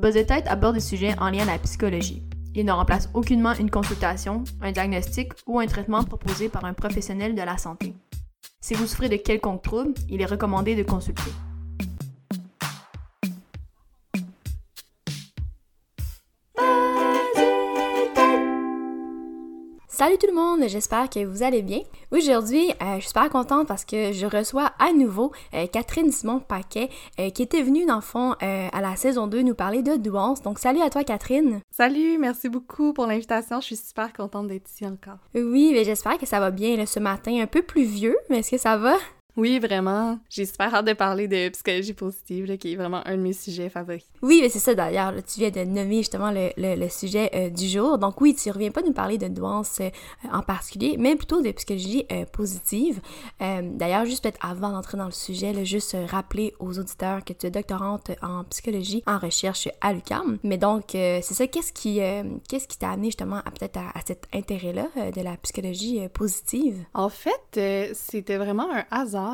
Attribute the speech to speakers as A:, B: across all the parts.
A: Buzz aborde des sujets en lien à la psychologie. Il ne remplace aucunement une consultation, un diagnostic ou un traitement proposé par un professionnel de la santé. Si vous souffrez de quelconque trouble, il est recommandé de consulter. Salut tout le monde, j'espère que vous allez bien. Aujourd'hui, euh, je suis super contente parce que je reçois à nouveau euh, Catherine Simon-Paquet euh, qui était venue dans le fond à la saison 2 nous parler de douance. Donc salut à toi Catherine.
B: Salut, merci beaucoup pour l'invitation. Je suis super contente d'être ici encore.
A: Oui, mais j'espère que ça va bien ce matin, un peu plus vieux, mais est-ce que ça va?
B: Oui, vraiment. J'ai super hâte de parler de psychologie positive, qui est vraiment un de mes sujets favoris.
A: Oui, mais c'est ça d'ailleurs. Tu viens de nommer justement le, le, sujet euh, du jour. Donc oui, tu reviens pas nous parler de douance euh, en particulier, mais plutôt de psychologie euh, positive. d'ailleurs, juste peut-être avant d'entrer dans le sujet, là, juste rappeler aux auditeurs que tu es doctorante en psychologie en recherche à l'UQAM. Mais donc, c'est ça, qu'est-ce qui qu'est-ce qui t'a amené justement à peut-être à, à, cet intérêt-là de la psychologie positive?
B: En fait, c'était vraiment un hasard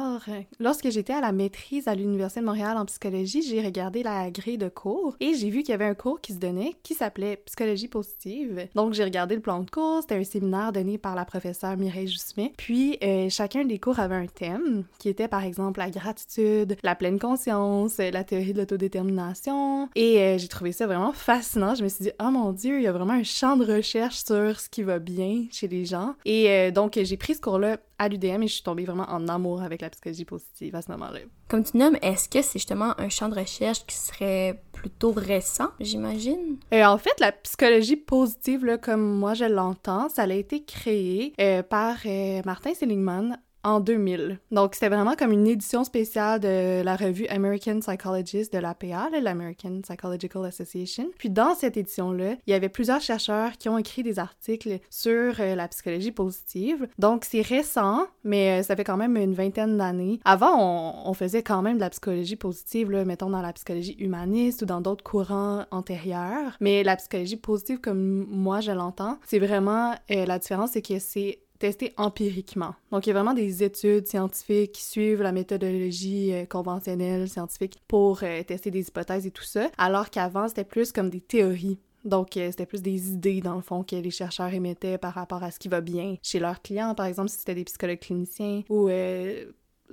B: lorsque j'étais à la maîtrise à l'Université de Montréal en psychologie, j'ai regardé la grille de cours et j'ai vu qu'il y avait un cours qui se donnait qui s'appelait Psychologie positive. Donc j'ai regardé le plan de cours, c'était un séminaire donné par la professeure Mireille Joussemet. Puis euh, chacun des cours avait un thème qui était par exemple la gratitude, la pleine conscience, la théorie de l'autodétermination et euh, j'ai trouvé ça vraiment fascinant. Je me suis dit "Oh mon dieu, il y a vraiment un champ de recherche sur ce qui va bien chez les gens." Et euh, donc j'ai pris ce cours-là à l'UDM et je suis tombée vraiment en amour avec la psychologie positive à ce moment-là.
A: Comme tu nommes, est-ce que c'est justement un champ de recherche qui serait plutôt récent, j'imagine?
B: Euh, en fait, la psychologie positive, là, comme moi je l'entends, ça a été créé euh, par euh, Martin Seligman en 2000. Donc, c'était vraiment comme une édition spéciale de la revue American Psychologist de l'APA, l'American Psychological Association. Puis dans cette édition-là, il y avait plusieurs chercheurs qui ont écrit des articles sur euh, la psychologie positive. Donc, c'est récent, mais euh, ça fait quand même une vingtaine d'années. Avant, on, faisait quand même de la psychologie positive, mettons dans la psychologie humaniste ou dans d'autres courants antérieurs. Mais la psychologie positive, comme moi je l'entends, c'est vraiment euh, la différence, c'est que c'est testé empiriquement. Donc, il y a vraiment des études scientifiques qui suivent la méthodologie euh, conventionnelle scientifique pour euh, tester des hypothèses et tout ça, alors qu'avant, c'était plus comme des théories. Donc, euh, c'était plus des idées, dans le fond, que les chercheurs émettaient par rapport à ce qui va bien chez leurs clients, par exemple, si c'était des psychologues cliniciens ou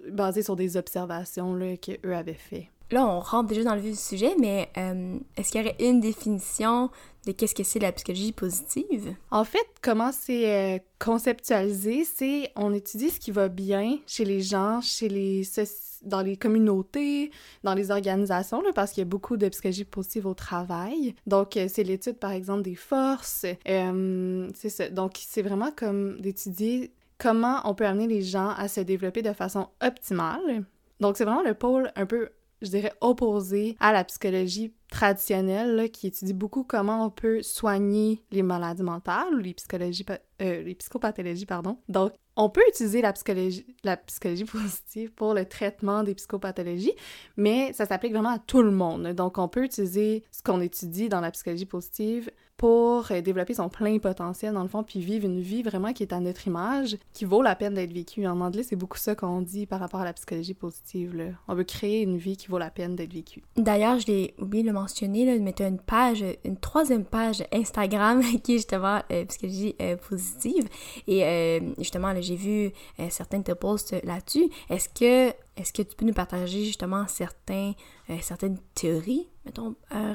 B: basés sur des observations qu'eux avaient fait.
A: Là, on rentre déjà dans le vif du sujet, mais est-ce qu'il y aurait une définition de qu'est-ce que c'est la psychologie positive?
B: En fait, comment c'est euh, conceptualisé, c'est on étudie ce qui va bien chez les gens, chez les dans les communautés, dans les organisations, là, parce qu'il y a beaucoup de psychologie positive au travail. Donc, euh, c'est l'étude, par exemple, des forces. Euh. Donc, c'est vraiment comme d'étudier comment on peut amener les gens à se développer de façon optimale. Donc, c'est vraiment le pôle un peu je dirais, opposé à la psychologie traditionnelle qui étudie beaucoup comment on peut soigner les maladies mentales ou les, psychologies, euh, les psychopathologies. Pardon. Donc, on peut utiliser la psychologie, la psychologie positive pour le traitement des psychopathologies, mais ça s'applique vraiment à tout le monde. Donc, on peut utiliser ce qu'on étudie dans la psychologie positive pour euh, développer son plein potentiel dans le fond, puis vivre une vie vraiment qui est à notre image, qui vaut la peine d'être vécue. En anglais, c'est beaucoup ça qu'on dit par rapport à la psychologie positive. Là. On veut créer une vie qui vaut la peine d'être vécue.
A: D'ailleurs, je l'ai oublié de le mentionner, là, mais tu as une page, une troisième page Instagram qui est justement euh, psychologie euh, positive. Et justement, j'ai vu certains de tes posts là-dessus. Est-ce que est-ce que tu peux nous partager justement certains, euh, certaines théories, mettons, euh,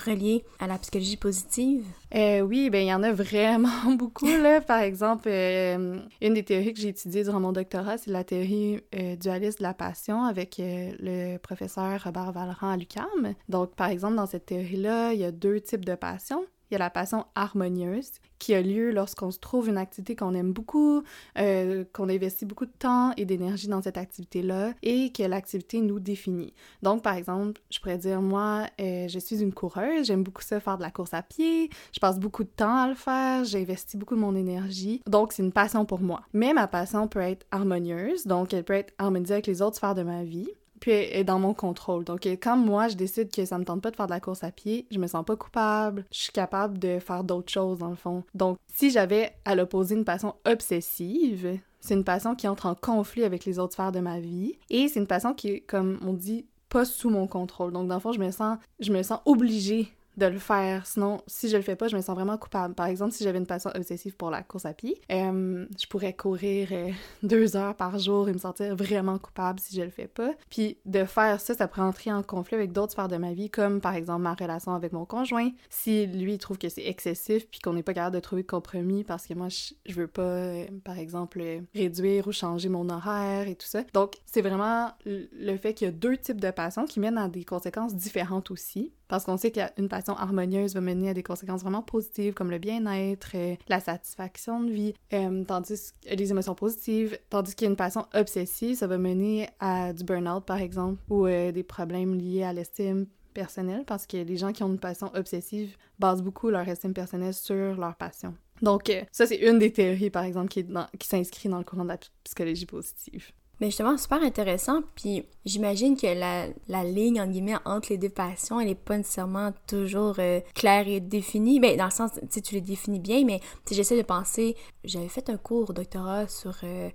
A: à la psychologie positive?
B: Euh, oui, ben il y en a vraiment beaucoup, là. Par exemple, une des théories que j'ai étudiées durant mon doctorat, c'est la théorie dualiste de la passion avec le professeur Robert Valran à l'UQAM. Donc, par exemple, dans cette théorie-là, il y a deux types de passion. Il y a la passion harmonieuse qui a lieu lorsqu'on se trouve une activité qu'on aime beaucoup, euh, qu'on investit beaucoup de temps et d'énergie dans cette activité-là et que l'activité nous définit. Donc, par exemple, je pourrais dire, moi, euh, je suis une coureuse, j'aime beaucoup ça faire de la course à pied, je passe beaucoup de temps à le faire, j'investis beaucoup de mon énergie, donc c'est une passion pour moi. Mais ma passion peut être harmonieuse, donc elle peut être harmonisée avec les autres sphères de ma vie puis est dans mon contrôle. Donc, quand moi, je décide que ça me tente pas de faire de la course à pied, je me sens pas coupable, je suis capable de faire d'autres choses, dans le fond. Donc, si j'avais à l'opposer une passion obsessive, c'est une passion qui entre en conflit avec les autres sphères de ma vie, et c'est une passion qui est, comme on dit, pas sous mon contrôle. Donc, dans le fond, je me sens, je me sens obligée de le faire. Sinon, si je le fais pas, je me sens vraiment coupable. Par exemple, si j'avais une passion obsessive pour la course à pied, euh, je pourrais courir euh, deux heures par jour et me sentir vraiment coupable si je le fais pas. Puis de faire ça, ça pourrait entrer en conflit avec d'autres sphères de ma vie, comme par exemple ma relation avec mon conjoint. Si lui trouve que c'est excessif puis qu'on n'est pas capable de trouver de compromis parce que moi, je, veux pas, euh, par exemple, réduire ou changer mon horaire et tout ça. Donc, c'est vraiment le fait qu'il y a deux types de passions qui mènent à des conséquences différentes aussi. Parce qu'on sait qu'une passion harmonieuse va mener à des conséquences vraiment positives comme le bien-être, euh, la satisfaction de vie, euh, tandis que les émotions positives, tandis qu'il y a une passion obsessive, ça va mener à du burn-out par exemple, ou euh, des problèmes liés à l'estime personnelle, parce que les gens qui ont une passion obsessive basent beaucoup leur estime personnelle sur leur passion. Donc ça, c'est une des théories, par exemple, qui s'inscrit dans le courant de la psychologie positive.
A: Mais justement, super intéressant. Puis j'imagine que la, la, ligne, entre les deux passions, elle n'est pas nécessairement toujours euh, claire et définie. Ben, dans le sens, tu tu les définis bien, mais j'essaie de penser. J'avais fait un cours au doctorat sur euh,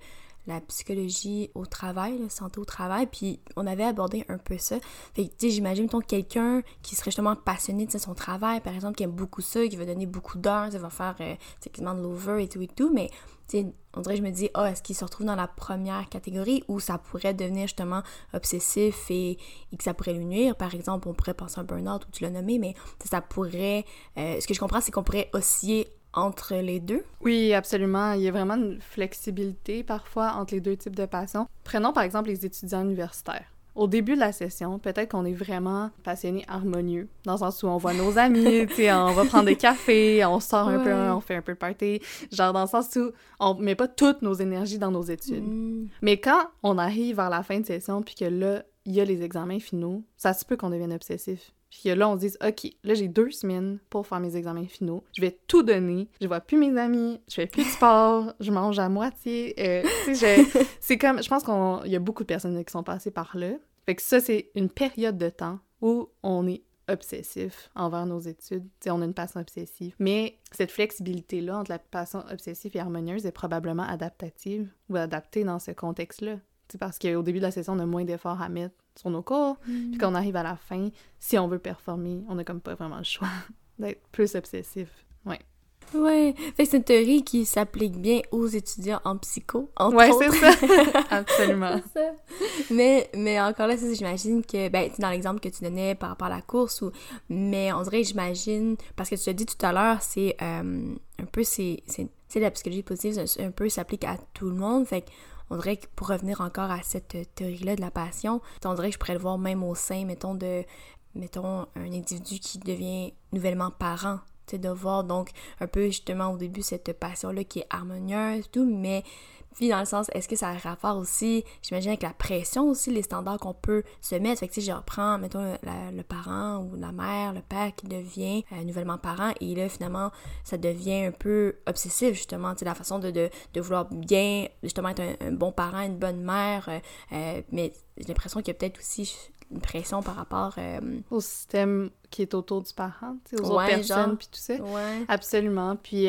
A: la psychologie au travail, la santé au travail, puis on avait abordé un peu ça. Fait que, tu sais, j'imagine, quelqu'un qui serait justement passionné de son travail, par exemple, qui aime beaucoup ça, qui va donner beaucoup d'heures, ça va faire euh, quasiment de l'over et tout et tout, mais on dirait, je me dis, ah, est-ce qu'il se retrouve dans la première catégorie où ça pourrait devenir justement obsessif et, que ça pourrait lui nuire? Par exemple, on pourrait penser à un burn-out, ou tu l'as nommé, mais ça pourrait. Euh, ce que je comprends, c'est qu'on pourrait osciller entre les deux?
B: Oui, absolument. Il y a vraiment une flexibilité parfois entre les deux types de passions. Prenons par exemple les étudiants universitaires. Au début de la session, peut-être qu'on est vraiment passionné harmonieux, dans le sens où on voit nos amis, on va prendre des cafés, on sort un peu, on fait un peu de party, genre dans le sens où on met pas toutes nos énergies dans nos études. Mm. Mais quand on arrive vers la fin de session, puis que là, il y a les examens finaux, ça se peut qu'on devienne obsessif. Puis que là, on se dit, OK, là, j'ai deux semaines pour faire mes examens finaux. Je vais tout donner. Je vois plus mes amis. Je fais plus de sport. je mange à moitié. Euh, c'est comme, je pense qu'il y a beaucoup de personnes qui sont passées par là. Fait que ça, c'est une période de temps où on est obsessif envers nos études. on a une passion obsessive. Mais cette flexibilité-là entre la passion obsessive et harmonieuse est probablement adaptative ou adaptée dans ce contexte-là. Parce qu'au début de la session, on a moins d'efforts à mettre sur nos cours. Puis mm. qu'on arrive à la fin, si on veut performer, on n'a comme pas vraiment le choix d'être plus obsessif. Ouais.
A: Ouais, c'est une théorie qui s'applique bien aux étudiants en psycho,
B: entre ouais, c'est ça. Absolument.
A: ça. Mais, mais encore là, j'imagine que, ben, dans l'exemple que tu donnais par rapport à la course, ou, mais on dirait, j'imagine, parce que tu l'as dit tout à l'heure, c'est euh, un peu, c'est la psychologie positive, un peu s'applique à tout le monde, fait on dirait que pour revenir encore à cette théorie-là de la passion, on dirait que je pourrais le voir même au sein, mettons, de mettons, un individu qui devient nouvellement parent, de voir donc un peu justement au début cette passion-là qui est harmonieuse, tout, mais puis dans le sens, est-ce que ça a rapport aussi, j'imagine, avec la pression aussi, les standards qu'on peut se mettre? Fait que si je reprends, mettons, le parent ou la mère, le père qui devient euh, nouvellement parent, et là, finalement, ça devient un peu obsessif, justement, tu la façon de, de, de, vouloir bien, justement, être un, bon parent, une bonne mère, euh, euh, mais j'ai l'impression qu'il y a peut-être aussi une pression par rapport
B: au système qui est autour du parent, aux autres personnes, puis tout ça.
A: Ouais.
B: Absolument. Puis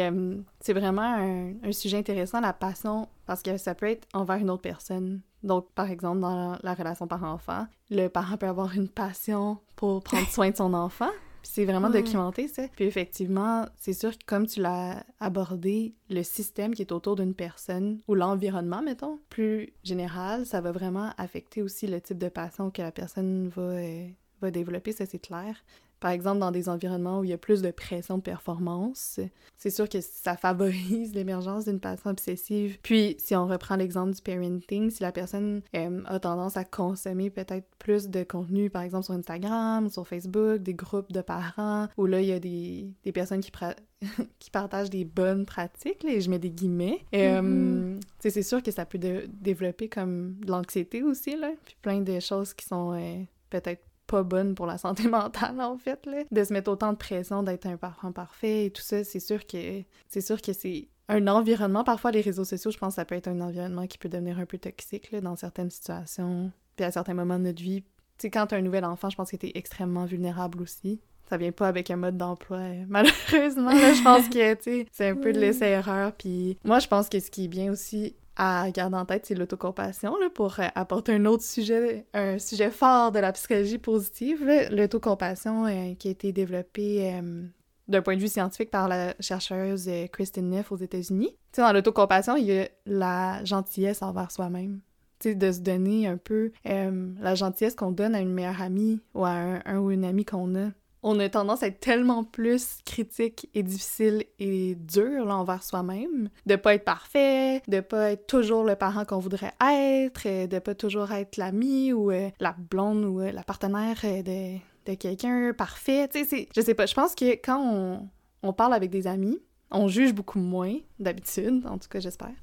B: c'est vraiment un, un, sujet intéressant, la passion parce que ça peut être envers une autre personne. Donc, par exemple, dans la relation parent-enfant, le parent peut avoir une passion pour prendre soin de son enfant. Puis c'est vraiment documenté, ça. Puis effectivement, c'est sûr que comme tu l'as abordé, le système qui est autour d'une personne, ou l'environnement, mettons, plus général, ça va vraiment affecter aussi le type de passion que la personne va, euh, va développer, ça c'est clair. Par exemple, dans des environnements où il y a plus de pression de performance, c'est sûr que ça favorise l'émergence d'une passion obsessive. Puis, si on reprend l'exemple du parenting, si la personne euh, a tendance à consommer peut-être plus de contenu, par exemple sur Instagram, sur Facebook, des groupes de parents, où là, il y a des, des personnes qui, qui partagent des bonnes pratiques, et je mets des guillemets. Euh, mm-hmm. C'est sûr que ça peut développer comme de l'anxiété aussi, là, puis plein de choses qui sont euh, peut-être pas bonne pour la santé mentale en fait là. de se mettre autant de pression d'être un parent parfait et tout ça c'est sûr que c'est sûr que c'est un environnement. Parfois les réseaux sociaux je pense que ça peut être un environnement qui peut devenir un peu toxique là, dans certaines situations. Puis à certains moments de notre vie tu sais quand t'as un nouvel enfant je pense que t'es extrêmement vulnérable aussi. Ça vient pas avec un mode d'emploi malheureusement là, je pense que tu sais c'est un peu de laisser erreur puis moi je pense que ce qui est bien aussi à garder en tête, c'est l'autocompassion, pour euh, apporter un autre sujet, un sujet fort de la psychologie positive. L'autocompassion euh, qui a été développée euh, d'un point de vue scientifique par la chercheuse Kristen Neff aux États-Unis. Dans l'autocompassion, il y a la gentillesse envers soi-même. De se donner un peu la gentillesse qu'on donne à une meilleure amie ou à un ou une amie qu'on a on a tendance à être tellement plus critique et difficile et dur là, envers soi-même, de pas être parfait, de pas être toujours le parent qu'on voudrait être, euh, de pas toujours être l'ami ou euh, la blonde ou euh, la partenaire de, de quelqu'un parfait. Tu sais, je sais pas, je pense que quand on, on parle avec des amis, on juge beaucoup moins d'habitude, en tout cas j'espère.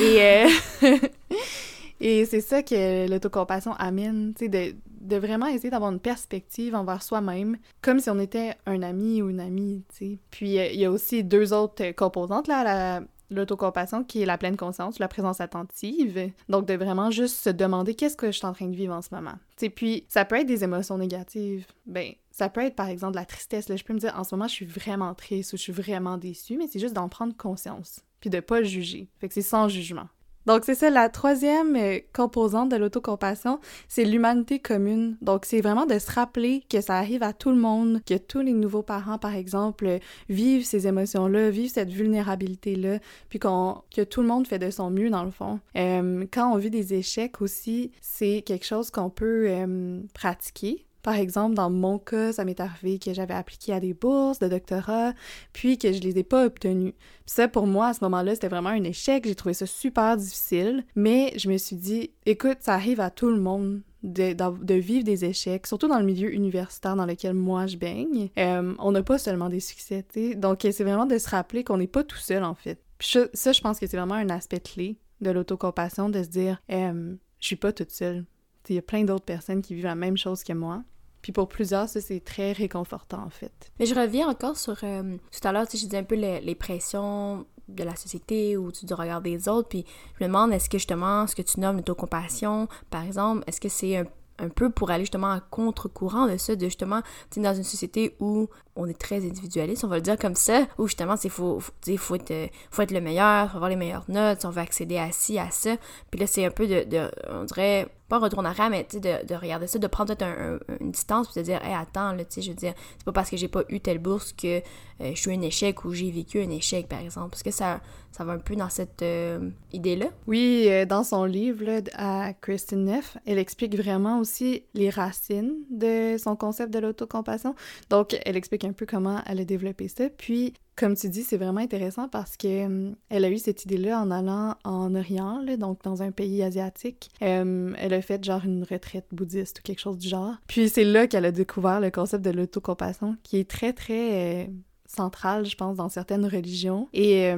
B: Et Et c'est ça que l'autocompassion amène, tu sais, de, vraiment essayer d'avoir une perspective envers soi-même, comme si on était un ami ou une amie. Puis euh, il y a aussi deux autres composantes, là, l'autocompassion qui est la pleine conscience, la présence attentive. Donc de vraiment juste se demander qu'est-ce que je suis en train de vivre en ce moment. sais, puis ça peut être des émotions négatives. Ben ça peut être par exemple la tristesse. Je peux me dire en ce moment je suis vraiment triste ou je suis vraiment déçue, mais c'est juste d'en prendre conscience puis de pas juger. C'est sans jugement. Donc, c'est ça, la troisième euh, composante de l'autocompassion, c'est l'humanité commune. Donc, c'est vraiment de se rappeler que ça arrive à tout le monde, que tous les nouveaux parents, par exemple, vivent ces émotions-là, vivent cette vulnérabilité-là, puis que tout le monde fait de son mieux, dans le fond. Euh, quand on vit des échecs aussi, c'est quelque chose qu'on peut euh, pratiquer par exemple, dans mon cas, ça m'est arrivé que j'avais appliqué à des bourses de doctorat, puis que je les ai pas obtenues. Ça, pour moi, à ce moment-là, c'était vraiment un échec. J'ai trouvé ça super difficile. Mais je me suis dit, écoute, ça arrive à tout le monde. De, vivre des échecs, surtout dans le milieu universitaire dans lequel moi je baigne. Euh, on n'a pas seulement des succès. Donc, c'est vraiment de se rappeler qu'on n'est pas tout seul, en fait. Ça, je pense que c'est vraiment un aspect clé de l'autocompassion, de se dire, euh, je suis pas toute seule il y a plein d'autres personnes qui vivent la même chose que moi. Puis pour plusieurs, ça, c'est très réconfortant, en fait.
A: Mais je reviens encore sur... Euh, tout à l'heure, tu sais, je disais un peu les, pressions de la société ou du regard des autres, puis je me demande, est-ce que justement, ce que tu nommes l'autocompassion, par exemple, est-ce que c'est un, un, peu pour aller justement à contre-courant de ça, de justement, tu sais, dans une société où on est très individualiste, on va le dire comme ça, où justement, c'est faut, faut, faut, être, euh, faut être le meilleur, faut avoir les meilleures notes, on veut accéder à ci, à ça. Puis là, c'est un peu de, de, on dirait, pas retourner en arrière, mais de, de regarder ça, de prendre peut-être une distance, puis de dire, hé, attends, là, tu sais, je veux dire, c'est pas parce que j'ai pas eu telle bourse que euh, je suis un échec ou j'ai vécu un échec, par exemple. Parce que ça, ça va un peu dans cette euh, idée-là?
B: Oui, euh, dans son livre, à Kristen Neff, elle explique vraiment aussi les racines de son concept de l'autocompassion. Donc, elle explique un peu comment elle a développé ça. Puis, comme tu dis, c'est vraiment intéressant parce que hum, elle a eu cette idée-là en allant en Orient, donc dans un pays asiatique. Hum, elle a fait genre une retraite bouddhiste ou quelque chose du genre. Puis c'est là qu'elle a découvert le concept de l'autocompassion, qui est très très euh, central, je pense, dans certaines religions. Et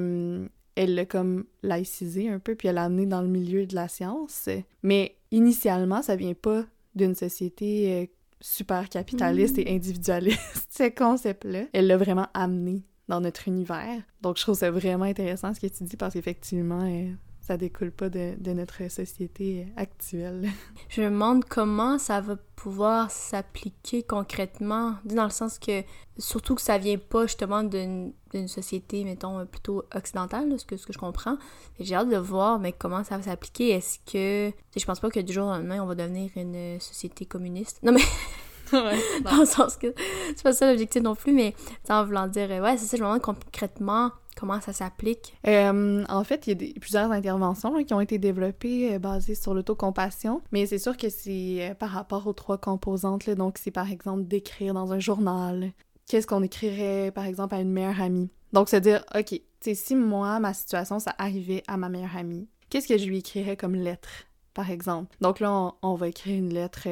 B: elle l'a comme laïcisé un peu, puis elle l'a amené dans le milieu de la science. Mais initialement, ça vient pas d'une société euh, super capitaliste et mm. individualiste, ce concept-là. Elle l'a vraiment amené dans notre univers. Donc, je trouve ça vraiment intéressant ce que tu dis parce qu'effectivement, euh, ça découle pas de, notre société actuelle.
A: Je me demande comment ça va pouvoir s'appliquer concrètement, dans le sens que, surtout que ça vient pas justement d'une société, mettons, plutôt occidentale, ce, que, ce que je comprends. J'ai hâte de voir, mais comment ça va s'appliquer. Est-ce que... Je pense pas que du jour au lendemain, on va devenir une société communiste. Non, mais... dans le sens que c'est pas ça l'objectif non plus, mais en voulant dire, ouais, c'est ça, je me demande concrètement comment ça s'applique.
B: Euh, en fait, il y a des, plusieurs interventions qui ont été développées euh, basées sur l'autocompassion, mais c'est sûr que c'est euh, par rapport aux trois composantes. Là, donc, c'est par exemple d'écrire dans un journal. Qu'est-ce qu'on écrirait, par exemple, à une meilleure amie? Donc, se dire, OK, si moi, ma situation, ça arrivait à ma meilleure amie, qu'est-ce que je lui écrirais comme lettre, par exemple? Donc là, on, va écrire une lettre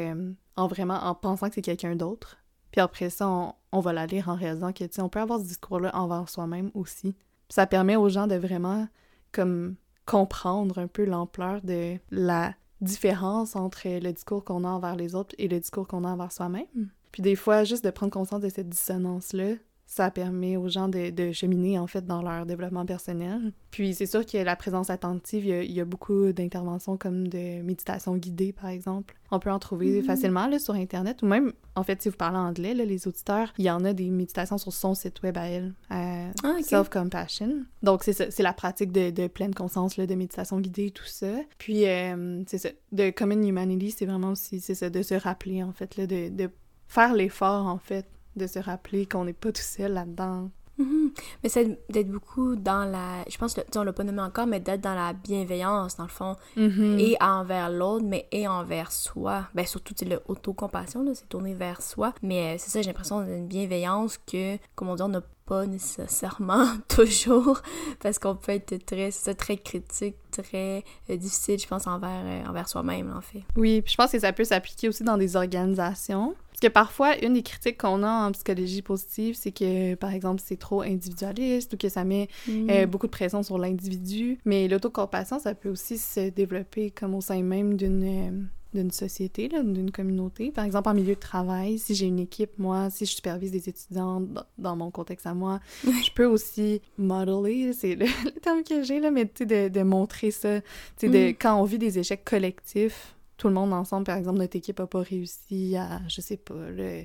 B: en vraiment en pensant que c'est quelqu'un d'autre. Puis après ça, on, va la lire en réalisant que, tu sais, on peut avoir ce discours-là envers soi-même aussi. Ça permet aux gens de vraiment, comme, comprendre un peu l'ampleur de la différence entre le discours qu'on a envers les autres et le discours qu'on a envers soi-même. Puis des fois, juste de prendre conscience de cette dissonance-là, ça permet aux gens de, de, cheminer en fait dans leur développement personnel. Puis c'est sûr que la présence attentive, il y a, beaucoup d'interventions comme de méditation guidée par exemple. On peut en trouver mm-hmm. facilement là, sur internet ou même en fait si vous parlez anglais là, les auditeurs, il y en a des méditations sur son site web à elle, ah, Self Compassion. Donc c'est c'est la pratique de, de, pleine conscience là, de méditation guidée tout ça. Puis euh, c'est ça de Common Humanity, c'est vraiment aussi c'est ça de se rappeler en fait là, de, de faire l'effort en fait de se rappeler qu'on n'est pas tout seul là-dedans.
A: Mhm. Mais c'est d'être beaucoup dans la. Je pense que, on l'a pas nommé encore, mais d'être dans la bienveillance, dans le fond,
B: mhm.
A: et envers l'autre, mais et envers soi. Ben, surtout, le autocompassion, là, c'est tourné vers soi. Mais euh, c'est ça, j'ai l'impression d'une bienveillance que, comme on dit, on n'a pas nécessairement toujours, parce qu'on peut être très, très critique, très euh, difficile, je pense, envers, euh, envers soi-même, en fait.
B: Oui, puis je pense que ça peut s'appliquer aussi dans des organisations. Parce que parfois, une des critiques qu'on a en psychologie positive, c'est que, par exemple, c'est trop individualiste ou que ça met mm. euh, beaucoup de pression sur l'individu. Mais l'autocompassion, ça peut aussi se développer comme au sein même d'une euh, d'une société, d'une communauté. Par exemple, en milieu de travail, si j'ai une équipe, moi, si je supervise des étudiants dans, mon contexte à moi, je peux aussi modeler, c'est le, terme que j'ai, là, mais tu sais, de, de, montrer ça. Tu sais, de, mm. quand on vit des échecs collectifs, tout le monde ensemble, par exemple, notre équipe a pas réussi à, je sais pas, euh,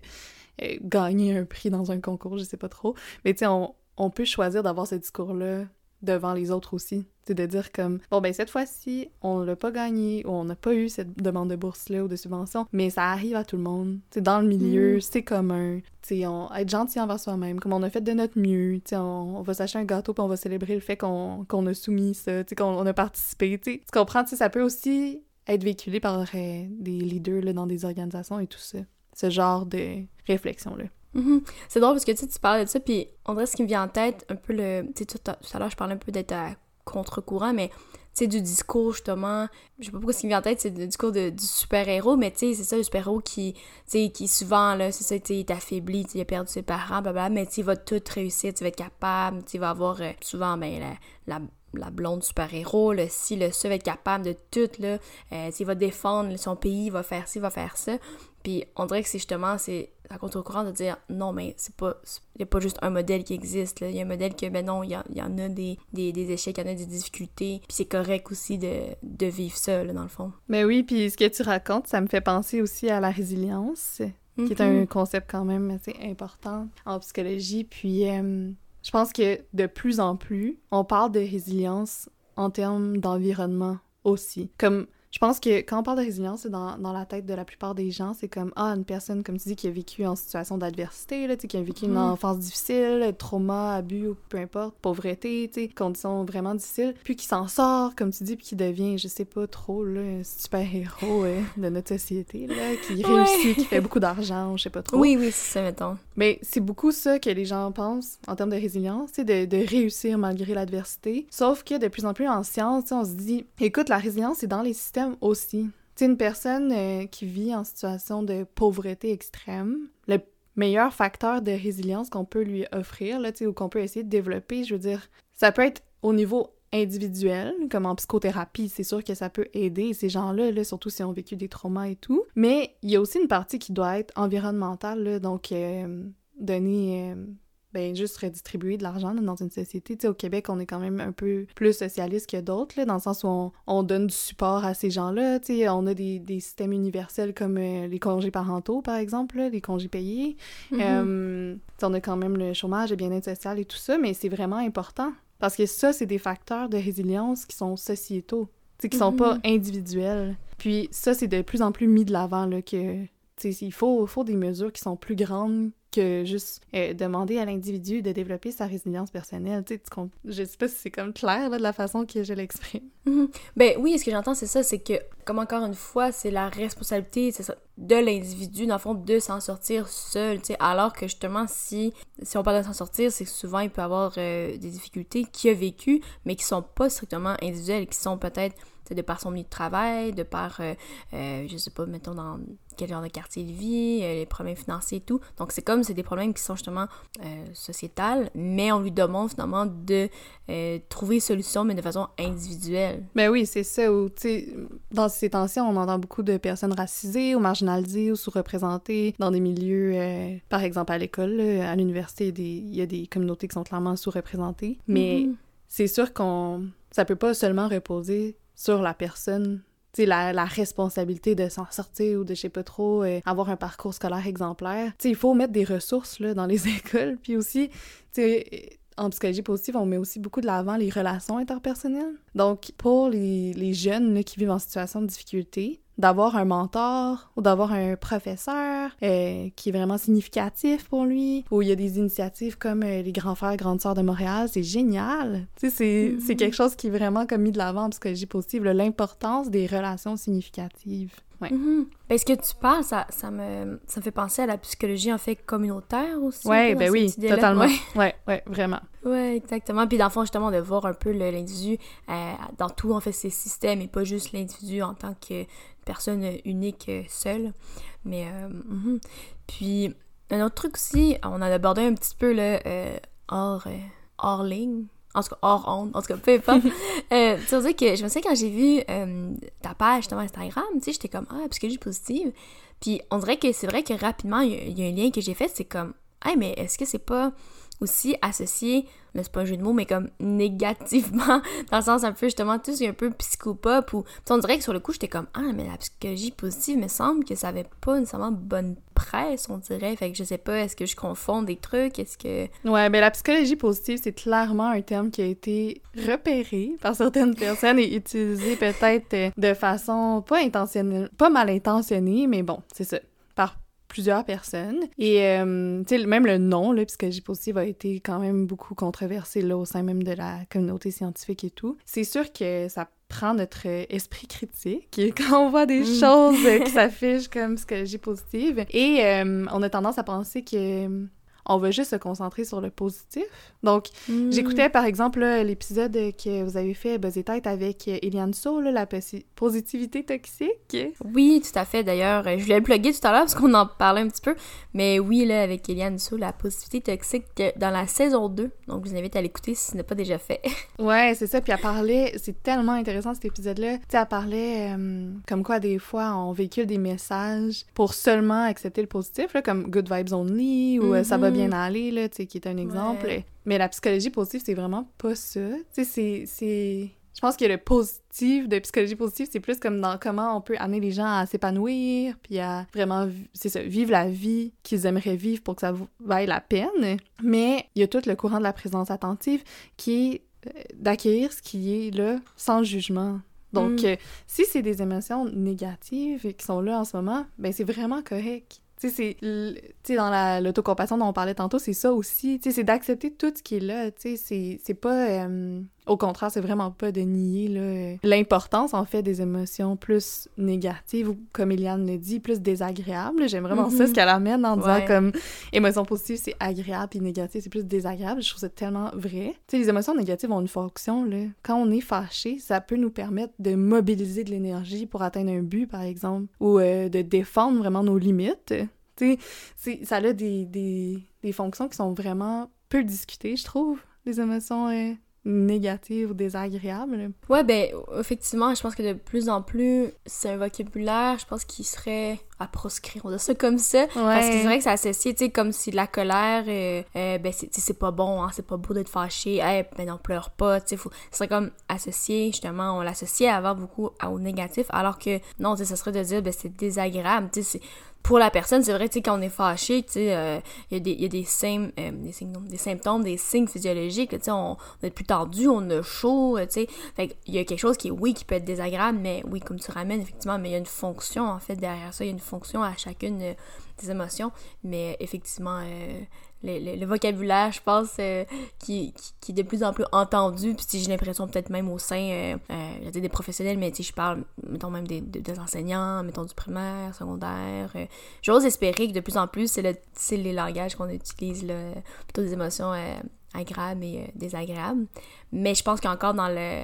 B: gagner un prix dans un concours, je sais pas trop. Mais tu sais, on, on, peut choisir d'avoir ce discours-là devant les autres aussi. C'est de dire comme, bon ben cette fois-ci, on l'a pas gagné, ou on n'a pas eu cette demande de bourse-là ou de subvention, mais ça arrive à tout le monde. C'est dans le milieu, mm. c'est commun. Tu sais, on, être gentil envers soi-même, comme on a fait de notre mieux, tu sais, on, va s'acheter un gâteau puis on va célébrer le fait qu'on a soumis ça, tu sais, qu'on a participé, tu comprends, tu sais, ça peut aussi être véhiculé par euh, des leaders là, dans des organisations et tout ça. Ce genre de réflexion-là.
A: Mm-hmm. C'est drôle parce que tu parles de ça, puis on dirait ce qui me vient en tête, un peu le. Tu sais, tout, à l'heure, je parlais un peu d'être à contre-courant, mais tu sais, du discours, justement. Je sais pas pourquoi ce qui me vient en tête, c'est le discours de, du super-héros, mais tu sais, c'est ça, le super-héros qui, tu sais, qui souvent, là, c'est ça, tu est affaibli, il a perdu ses parents, blablabla, mais tu sais, il va tout réussir, tu vas être capable, tu il va avoir euh, souvent, ben, la la blonde super-héros, le si, le ça va être capable de tout, là, euh, il va défendre son pays, il va faire ci, il va faire ça. Puis on dirait que c'est justement, c'est à contre-courant de dire non, mais c'est pas, il n'y a pas juste un modèle qui existe, il y a un modèle que, ben non, il y, en a des, des, des, échecs, il y en a des difficultés, puis c'est correct aussi de, de vivre ça, là, dans le fond.
B: Mais oui, puis ce que tu racontes, ça me fait penser aussi à la résilience, qui est un mm-hmm. concept quand même assez important en psychologie, puis... Euh, je pense que de plus en plus, on parle de résilience en termes d'environnement aussi. Comme je pense que quand on parle de résilience, dans, dans la tête de la plupart des gens, c'est comme ah une personne comme tu dis qui a vécu en situation d'adversité, là, qui a vécu une mhm. enfance difficile, trauma, abus ou peu importe, pauvreté, conditions vraiment difficiles, puis qui s'en sort comme tu dis, puis qui devient je sais pas trop là un super héros euh, de notre société là, qui réussit, qui fait beaucoup d'argent, je sais pas trop.
A: Oui oui c'est ça mettons.
B: Mais c'est beaucoup ça que les gens pensent en termes de résilience, c'est de, réussir malgré l'adversité. Sauf que de plus en plus en science, on se dit écoute la résilience c'est dans les systèmes aussi. C'est une personne euh, qui vit en situation de pauvreté extrême, le meilleur facteur de résilience qu'on peut lui offrir, là, ou qu'on peut essayer de développer, je veux dire, ça peut être au niveau individuel, comme en psychothérapie, c'est sûr que ça peut aider ces gens-là, là, surtout s'ils ont vécu des traumas et tout. Mais il y a aussi une partie qui doit être environnementale, donc euh, donner euh, ben, juste redistribuer de l'argent dans une société. sais, au Québec, on est quand même un peu plus socialiste que d'autres, dans le sens où on, on, donne du support à ces gens-là. On a des, des, systèmes universels comme euh, les congés parentaux, par exemple, les congés payés. Mm-hmm. Euh, on a quand même le chômage, le bien-être social et tout ça, mais c'est vraiment important. Parce que ça, c'est des facteurs de résilience qui sont sociétaux, qui sont pas mm-hmm. individuels. Puis ça, c'est de plus en plus mis de l'avant, que il faut, faut des mesures qui sont plus grandes que juste euh, demander à l'individu de développer sa résilience personnelle. Tu sais, je sais pas si c'est comme clair de la façon que je l'exprime.
A: Mhm. Ben oui, ce que j'entends, c'est ça, c'est que, comme encore une fois, c'est la responsabilité de l'individu, dans le fond, de s'en sortir seul, tu sais, alors que justement, si, si on parle de s'en sortir, c'est que souvent, il peut avoir euh, des difficultés qu'il a vécues, mais qui sont pas strictement individuelles, qui sont peut-être de par son milieu de travail, de par, euh, euh, je sais pas, mettons, dans quel genre de quartier il vit, euh, les problèmes financiers et tout. Donc, c'est comme, c'est des problèmes qui sont justement euh, sociétales, mais on lui demande finalement de euh, trouver solution, mais de façon individuelle.
B: Ben oui, c'est ça. Où, tu sais, dans ces temps-ci, on entend beaucoup de personnes racisées ou marginalisées ou sous-représentées dans des milieux, par exemple à l'école, à l'université, il y a des communautés qui sont clairement sous-représentées. Mais
A: Mhm.
B: c'est sûr qu'on ça peut pas seulement reposer sur la personne tu sais, la, la responsabilité de s'en sortir ou de je sais pas trop euh, avoir un parcours scolaire exemplaire tu sais il faut mettre des ressources là dans les écoles puis aussi tu sais en psychologie positive, on met aussi beaucoup de l'avant les relations interpersonnelles. Donc, pour les, les jeunes là, qui vivent en situation de difficulté, d'avoir un mentor ou d'avoir un professeur euh, qui est vraiment significatif pour lui, où il y a des initiatives comme euh, les grands frères, grandes sœurs de Montréal, c'est génial. Tu sais, c'est
A: Mhm.
B: quelque chose qui est vraiment comme mis de l'avant en psychologie positive, là, l'importance des relations significatives. Ouais.
A: Ben, ce que tu parles, ça, ça, me, ça me fait penser à la psychologie, en fait, communautaire aussi.
B: Ouais, ben oui, totalement.
A: Ouais.
B: Ouais, ouais, vraiment.
A: Ouais, exactement. Puis dans le fond, justement, de voir un peu l'individu euh, dans tout, en fait, ces systèmes et pas juste l'individu en tant que personne unique euh, seule. Mais, euh, mhm. puis, un autre truc aussi, on en a abordé un petit peu, là, euh, hors, hors ligne. En tout cas, hors onde, en tout cas, peu importe. euh, tu sais que je me souviens quand j'ai vu euh, ta page, justement, Instagram, tu sais, j'étais comme, ah, psychologie positive. Puis on dirait que c'est vrai que rapidement, il y, a- il y a un lien que j'ai fait, c'est comme, hey, mais est-ce que c'est pas aussi associé, mais c'est pas un jeu de mots, mais comme négativement, dans le sens un peu justement tout ce qui est un peu psychopop ou on dirait que sur le coup j'étais comme ah mais la psychologie positive me semble que ça avait pas nécessairement bonne presse on dirait. Fait que je sais pas est-ce que je confonds des trucs? Est-ce que
B: Ouais, ben la psychologie positive, c'est clairement un terme qui a été repéré par certaines personnes et utilisé peut-être euh, de façon pas intentionnelle, pas mal intentionnée, mais bon, c'est ça, plusieurs personnes. Et, euh, tu sais, même le nom, là, psychologie positive, a été quand même beaucoup controversé, là, au sein même de la communauté scientifique et tout. C'est sûr que ça prend notre esprit critique quand on voit des
A: Mm.
B: choses euh, qui s'affichent comme psychologie positive. Et euh, on a tendance à penser que on va juste se concentrer sur le positif. Donc,
A: Hmm.
B: j'écoutais par exemple l'épisode que vous avez fait Buzz et Tête avec euh, Eliane So, là, la posi- positivité toxique.
A: oui tout à fait d'ailleurs euh, je voulais le plugger tout à l'heure parce qu'on en parlait un petit peu mais oui là avec Eliane Sou la positivité toxique euh, dans la saison 2 donc je vous invite à l'écouter si ce n'est pas déjà fait
B: Ouais, c'est ça. Puis elle parlait, c'est tellement intéressant cet épisode-là. Tu sais, elle parlait euh, comme quoi des fois on véhicule des messages pour seulement accepter le positif, là, comme Good Vibes Only ou Ça va. Bien aller, là, tu sais, qui est un exemple.
A: Ouais.
B: Mais la psychologie positive, c'est vraiment pas ça. Tu sais, c'est-. Je pense que le positif de psychologie positive, c'est plus comme dans comment on peut amener les gens à s'épanouir, puis à vraiment, c'est ça, vivre la vie qu'ils aimeraient vivre pour que ça vaille la peine. Mais il y a tout le courant de la présence attentive qui est euh, d'accueillir ce qui est là sans jugement. Donc,
A: Mm.
B: euh, si c'est des émotions négatives qui sont là en ce moment, ben c'est vraiment correct. Tu sais, c'est dans la- l'autocompassion dont on parlait tantôt, c'est ça aussi. Tu sais, c'est d'accepter tout ce qui est là. Tu sais, c'est- c'est pas... euh, au contraire, c'est vraiment pas de nier l'importance, en fait, des émotions plus négatives ou, comme Eliane le dit, plus désagréables. J'aime vraiment ça,
A: Mhm.
B: ce qu'elle amène en disant
A: Ouais.
B: comme émotion positive, c'est agréable, puis négative, c'est plus désagréable. Je trouve ça tellement vrai. Tu sais, les émotions négatives ont une fonction, là. Quand on est fâché, ça peut nous permettre de mobiliser de l'énergie pour atteindre un but, par exemple, ou euh, de défendre vraiment nos limites. Tu sais, ça a des, des, des fonctions qui sont vraiment peu discutées, je trouve, les émotions euh, négatives ou désagréables.
A: Ouais, ben, effectivement, je pense que de plus en plus, c'est un vocabulaire, je pense qu'il serait à proscrire, on dit ça comme ça. Parce que c'est vrai que c'est associé, tu sais, comme si la colère, euh, euh, ben, c'est tu sais, c'est pas bon, hein, c'est pas beau d'être fâché, hey, ben non, pleure pas, tu sais, faut... ce serait comme associé, justement, on l'associait avant beaucoup à- au négatif, alors que non, tu sais, ça serait de dire, ben, c'est désagréable, tu sais, c'est- pour la personne, c'est vrai, tu sais, quand on est fâché, tu sais, euh, il y a des, il y a des, signes, euh, des, symptômes, des signes physiologiques, tu sais, on, on est plus tendu, on a chaud, euh, tu sais, fait qu'il y a quelque chose qui, oui, qui peut être désagréable, mais oui, comme tu ramènes, effectivement, mais il y a une fonction, en fait, derrière ça, il y a une fonction à chacune euh, des émotions, mais effectivement, euh, le, le- le vocabulaire, je pense, euh, qui, qui, qui est de plus en plus entendu, puis si j'ai l'impression peut-être même au sein des professionnels, mais sais, je parle, mettons même des, enseignants, mettons du primaire, secondaire, j'ose espérer que de plus en plus, c'est le, les langages qu'on utilise, là, plutôt des émotions agréables et désagréables, mais je pense qu'encore dans le.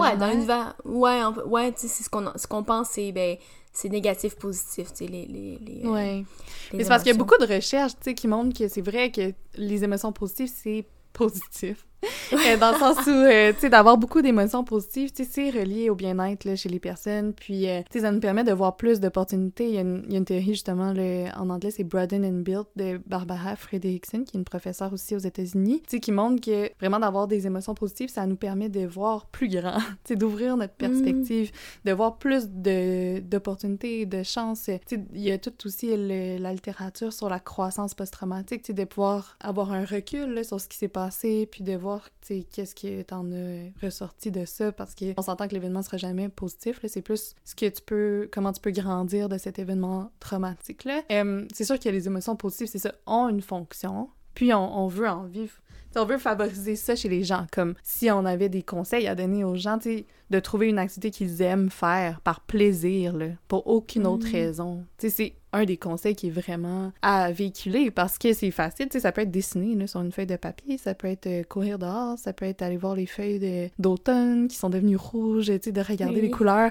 A: Ouais, dans l'univers. Ouais, ouais c'est ce qu'on ce qu'on pense, c'est ben, c'est négatif, positif, tu sais, les. les, les euh,
B: ouais. Mais c'est parce qu'il y a beaucoup de recherches, tu sais, qui montrent que c'est vrai que les émotions positives, c'est positif. Euh, dans le sens où, euh, tu sais, d'avoir beaucoup d'émotions positives, tu sais, c'est relié au bien-être chez les personnes. Puis, euh, tu sais, ça nous permet de voir plus d'opportunités. Il, y a une théorie, justement, en anglais, c'est Broaden and Build de Barbara Fredrickson, qui est une professeure aussi aux États-Unis, tu sais, qui montre que vraiment d'avoir des émotions positives, ça nous permet de voir plus grand, tu sais, d'ouvrir notre mm. perspective, de voir plus d'opportunités, de, chances. Tu sais, il y a tout aussi la littérature sur la croissance post-traumatique, tu sais, de pouvoir avoir un recul sur ce qui s'est passé, puis de voir qu'est-ce qui t'en a ressorti de ça, parce qu'on s'entend que l'événement sera jamais positif, c'est plus ce que tu peux, comment tu peux grandir de cet événement traumatique-là. c'est sûr que les émotions positives, c'est ça, ont une fonction, puis on, on veut en vivre on veut favoriser ça chez les gens, comme si on avait des conseils à donner aux gens, de trouver une activité qu'ils aiment faire par plaisir, là, pour aucune autre mm. raison. c'est un des conseils qui est vraiment à véhiculer parce que c'est facile, ça peut être dessiné sur une feuille de papier, ça peut être euh, courir dehors, ça peut être aller voir les feuilles d'automne qui sont devenues rouges, de regarder les couleurs.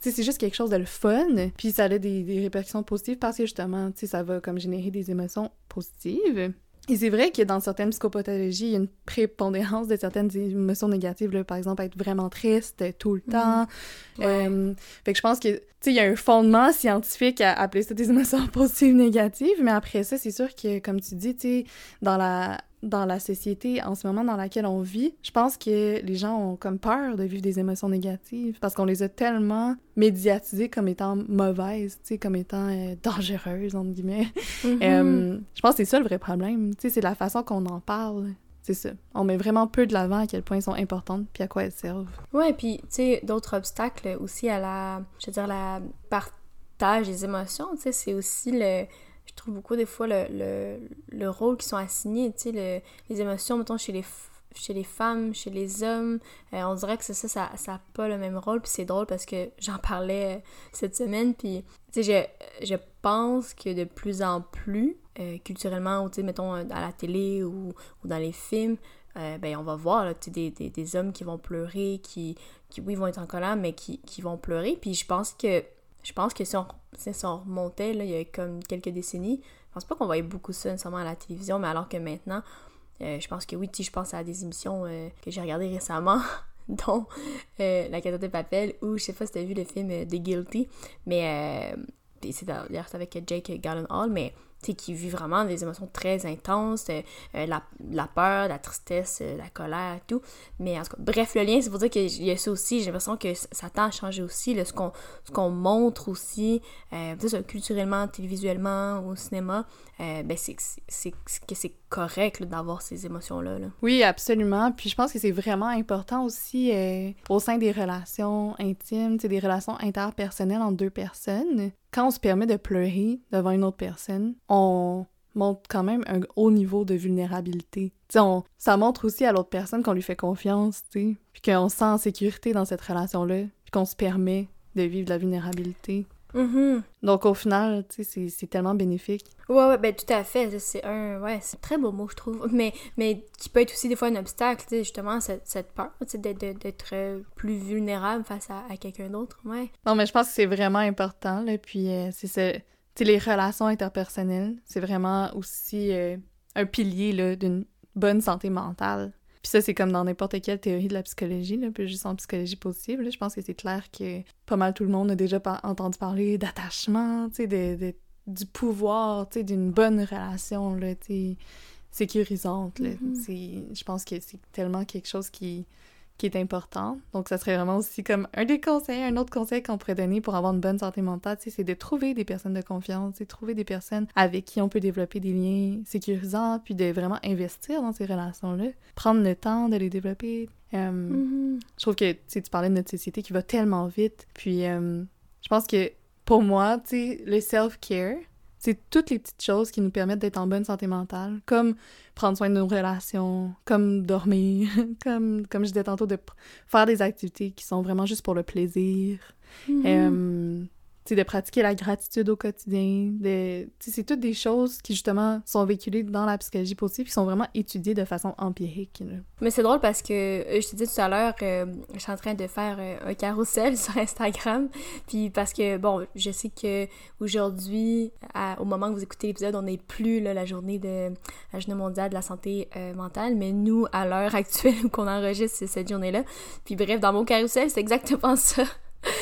B: c'est juste quelque chose de le fun, puis ça a des, des répercussions positives parce que justement, ça va comme générer des émotions positives. Et c'est vrai que dans certaines psychopathologies, il y a une prépondérance de certaines émotions négatives, par exemple être vraiment triste tout le temps. Mhm. Euh, fait que je pense que, tu sais, il y a un fondement scientifique à appeler ça des émotions positives négatives, mais après ça, c'est sûr que, comme tu dis, tu sais, dans la dans la société en ce moment dans laquelle on vit, je pense que les gens ont comme peur de vivre des émotions négatives parce qu'on les a tellement médiatisées comme étant mauvaises, tu sais, comme étant euh, dangereuses, entre guillemets. Euh, je pense que c'est ça le vrai problème, tu sais, c'est la façon qu'on en parle. C'est ça. On met vraiment peu de l'avant à quel point elles sont importantes puis à quoi elles servent.
A: Ouais, puis tu sais, d'autres obstacles aussi à la, je veux dire, la partage des émotions, tu sais, c'est aussi le trouve beaucoup des fois le, le, le rôle qui sont assignés, tu sais, les émotions, mettons, chez les, chez les femmes, chez les hommes, euh, on dirait que ça, ça n'a pas le même rôle, puis c'est drôle parce que j'en parlais euh, cette semaine, puis, tu sais, je, je pense que de plus en plus, euh, culturellement, ou tu sais, mettons, à la télé ou, ou dans les films, ben on va voir là, des, des, des, hommes qui vont pleurer, qui, qui, oui, vont être en colère, mais qui, qui vont pleurer, puis je pense que je pense que si on, si on remontait, là, il y a comme quelques décennies, je pense pas qu'on voyait beaucoup ça nécessairement à la télévision, mais alors que maintenant, euh, je pense que oui, je pense à des émissions euh, que j'ai regardées récemment, dont euh, La Casa de Papel, ou je sais pas si tu as vu le film The Guilty, mais c'est avec Jake Gyllenhaal, mais qui vit vraiment des émotions très intenses, euh, euh, la, la, peur, la tristesse, euh, la colère, tout. Mais en tout cas, bref, le lien, c'est pour dire qu'il y a ça aussi. J'ai l'impression que ça tend à changer aussi, là, ce qu'on montre aussi, ça, culturellement, télévisuellement, au cinéma, ben c'est que c'est correct d'avoir ces émotions-là. Là.
B: Oui, absolument. Puis je pense que c'est vraiment important aussi au sein des relations intimes, des relations interpersonnelles entre deux personnes quand on se permet de pleurer devant une autre personne, on montre quand même un haut niveau de vulnérabilité. On, ça montre aussi à l'autre personne qu'on lui fait confiance, puis qu'on se sent en sécurité dans cette relation-là, puis qu'on se permet de vivre de la vulnérabilité. Mm-hmm. Donc au final, tu sais, c'est tellement bénéfique.
A: Ouais, ouais, ben tout à fait. C'est un, ouais, c'est un très beau mot, je trouve. Mais, mais qui peut être aussi des fois un obstacle, tu sais, justement, cette, cette peur, d'être euh, plus vulnérable face à, quelqu'un d'autre, ouais.
B: Non, mais je pense que c'est vraiment important, là, puis euh, c'est tu sais, les relations interpersonnelles, c'est vraiment aussi euh, un pilier, là, d'une bonne santé mentale. Puis ça, c'est comme dans n'importe quelle théorie de la psychologie, là, puis juste en psychologie positive, je pense que c'est clair que pas mal tout le monde a déjà entendu parler d'attachement, tu sais, de, du pouvoir, tu sais, d'une bonne relation, là, tu sais, sécurisante, là. Mm-hmm. Je pense que c'est tellement quelque chose qui qui est important. Donc, ça serait vraiment aussi comme un des conseils, un autre conseil qu'on pourrait donner pour avoir une bonne santé mentale, c'est de trouver des personnes de confiance, c'est trouver des personnes avec qui on peut développer des liens sécurisants, puis de vraiment investir dans ces relations-là, prendre le temps de les développer. Euh, mm-hmm. Je trouve que tu parlais de notre société qui va tellement vite, puis euh, je pense que pour moi, tu sais, le self-care, c'est toutes les petites choses qui nous permettent d'être en bonne santé mentale, comme prendre soin de nos relations, comme dormir, comme, comme je disais tantôt, de faire des activités qui sont vraiment juste pour le plaisir. Mm-hmm. De pratiquer la gratitude au quotidien. C'est toutes des choses qui, justement, sont véhiculées dans la psychologie positive qui sont vraiment étudiées de façon empirique.
A: Mais c'est drôle parce que, euh, je te disais tout à l'heure, euh, je suis en train de faire euh, un carrousel sur Instagram. Puis parce que, bon, je sais que aujourd'hui, au moment où vous écoutez l'épisode, on n'est plus la journée de la journée mondiale de la santé mentale, mais nous, à l'heure actuelle où on enregistre, c'est cette journée-là. Puis bref, dans mon carrousel, c'est exactement ça.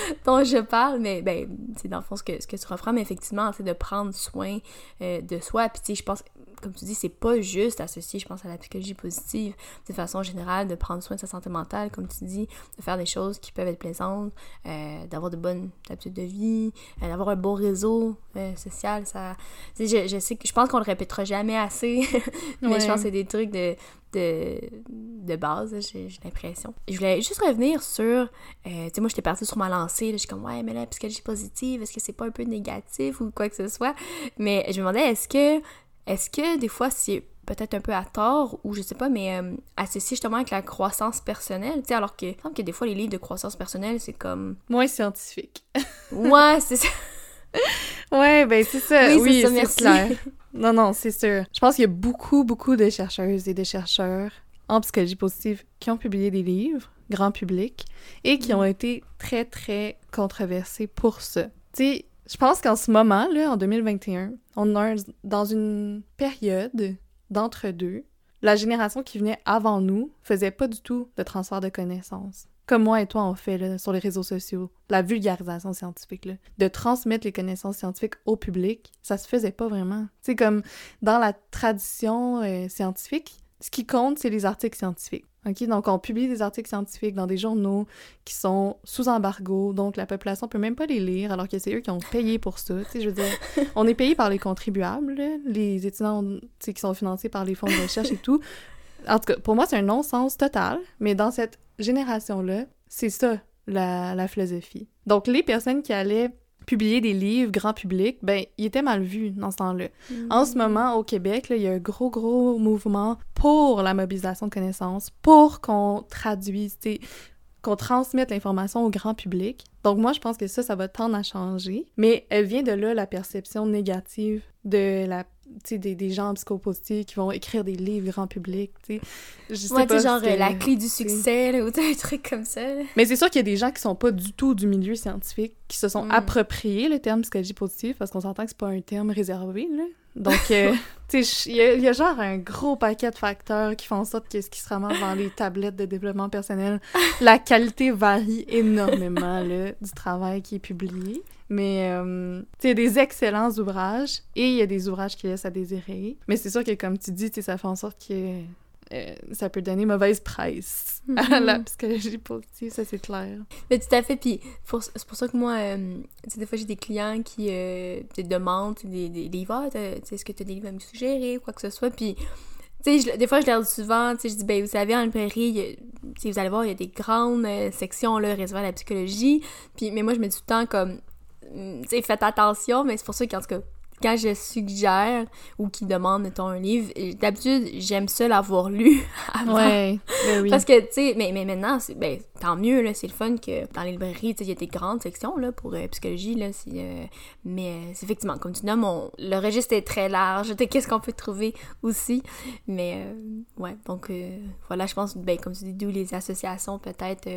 A: dont je parle, mais ben, c'est dans le fond ce que, ce que tu reprends, mais effectivement, c'est de prendre soin euh, de soi. Puis, tu sais, je pense, comme tu dis, c'est pas juste associé, je pense, à la psychologie positive, de façon générale, de prendre soin de sa santé mentale, comme tu dis, de faire des choses qui peuvent être plaisantes, euh, d'avoir de bonnes habitudes de vie, euh, d'avoir un bon réseau social. Ça, je, je sais que je pense qu'on le répétera jamais assez, mais je pense que c'est des trucs de de, de base, j'ai l'impression. Je voulais juste revenir sur, euh, tu sais, moi j'étais partie sur ma lancée, je suis comme, ouais, mais la psychologie positive, est-ce que c'est pas un peu négatif ou quoi que ce soit? Mais je me demandais, est-ce que, est-ce que des fois c'est peut-être un peu à tort ou je sais pas, mais euh, associé justement avec la croissance personnelle, tu sais, alors que, que des fois les livres de croissance personnelle, c'est comme...
B: Moins scientifique.
A: ouais, c'est ça.
B: ouais, ben c'est ça. Oui, c'est clair. Non, non, c'est sûr. Je pense qu'il y a beaucoup, beaucoup de chercheuses et de chercheurs en psychologie positive qui ont publié des livres, grand public, et qui ont mm. été très, très controversés pour ça. Tu sais, je pense qu'en ce moment, là, en 2021, on est dans une période d'entre-deux. La génération qui venait avant nous faisait pas du tout de transfert de connaissances comme moi et toi on fait là, sur les réseaux sociaux, la vulgarisation scientifique, là, de transmettre les connaissances scientifiques au public, ça se faisait pas vraiment. C'est comme dans la tradition euh, scientifique, ce qui compte, c'est les articles scientifiques. OK? Donc, on publie des articles scientifiques dans des journaux qui sont sous embargo, donc la population peut même pas les lire, alors que c'est eux qui ont payé pour ça. Je veux dire, on est payé par les contribuables, les étudiants qui sont financés par les fonds de recherche et tout. En tout cas, pour moi, c'est un non-sens total, mais dans cette génération-là, c'est ça, la, la philosophie. Donc, les personnes qui allaient publier des livres grand public, ben, ils étaient mal vus dans ce temps-là. En ce moment, au Québec, il y a un gros, gros mouvement pour la mobilisation de connaissances, pour qu'on traduise, qu'on transmette l'information au grand public. Donc moi, je pense que ça, ça va tendre à changer. Mais elle vient de là, la perception négative de la des, des gens psychopositifs qui vont écrire des livres grand public, tu sais.
A: Je sais pas genre euh, la clé du succès, là, ou un truc comme ça.
B: Mais c'est sûr qu'il y a des gens qui sont pas du tout du milieu scientifique, qui se sont mm. appropriés le terme psychologie positive, parce qu'on s'entend que c'est pas un terme réservé, là. Donc, euh, tu sais, il y, a genre un gros paquet de facteurs qui font en sorte que ce qui se ramasse dans les tablettes de développement personnel, la qualité varie énormément, là, du travail qui est publié. Mais, euh, tu sais, des excellents ouvrages et il y a des ouvrages qui laissent à désirer. Mais c'est sûr que, comme tu dis, ça fait en sorte que euh, ça peut donner mauvaise presse à la mhm. psychologie positive, ça c'est clair.
A: Mais tout à fait, puis c'est pour ça que moi, euh, des fois j'ai des clients qui euh, te demandent des, des livres, ah, est-ce que tu as des livres à me suggérer quoi que ce soit, puis tu sais, des fois je leur dis souvent, tu sais, je dis, ben vous savez, en librairie, vous allez voir, il y a des grandes sections là, réservées à la psychologie, puis mais moi je me dis tout le temps comme, tu sais, faites attention, mais c'est pour ça qu'en tout cas, quand je suggère ou qui demande, mettons, un livre, d'habitude, j'aime ça l'avoir lu avant. Ouais, ben oui. Parce que, tu sais, mais, mais maintenant, ben, tant mieux, là, c'est le fun que dans les librairies, il y a des grandes sections, là, pour euh, psychologie, là, euh, mais euh, c'est effectivement, comme tu nommes, le registre est très large, qu'est-ce qu'on peut trouver aussi, mais, ouais, donc, voilà, je pense, ben, comme tu dis, d'où les associations, peut-être,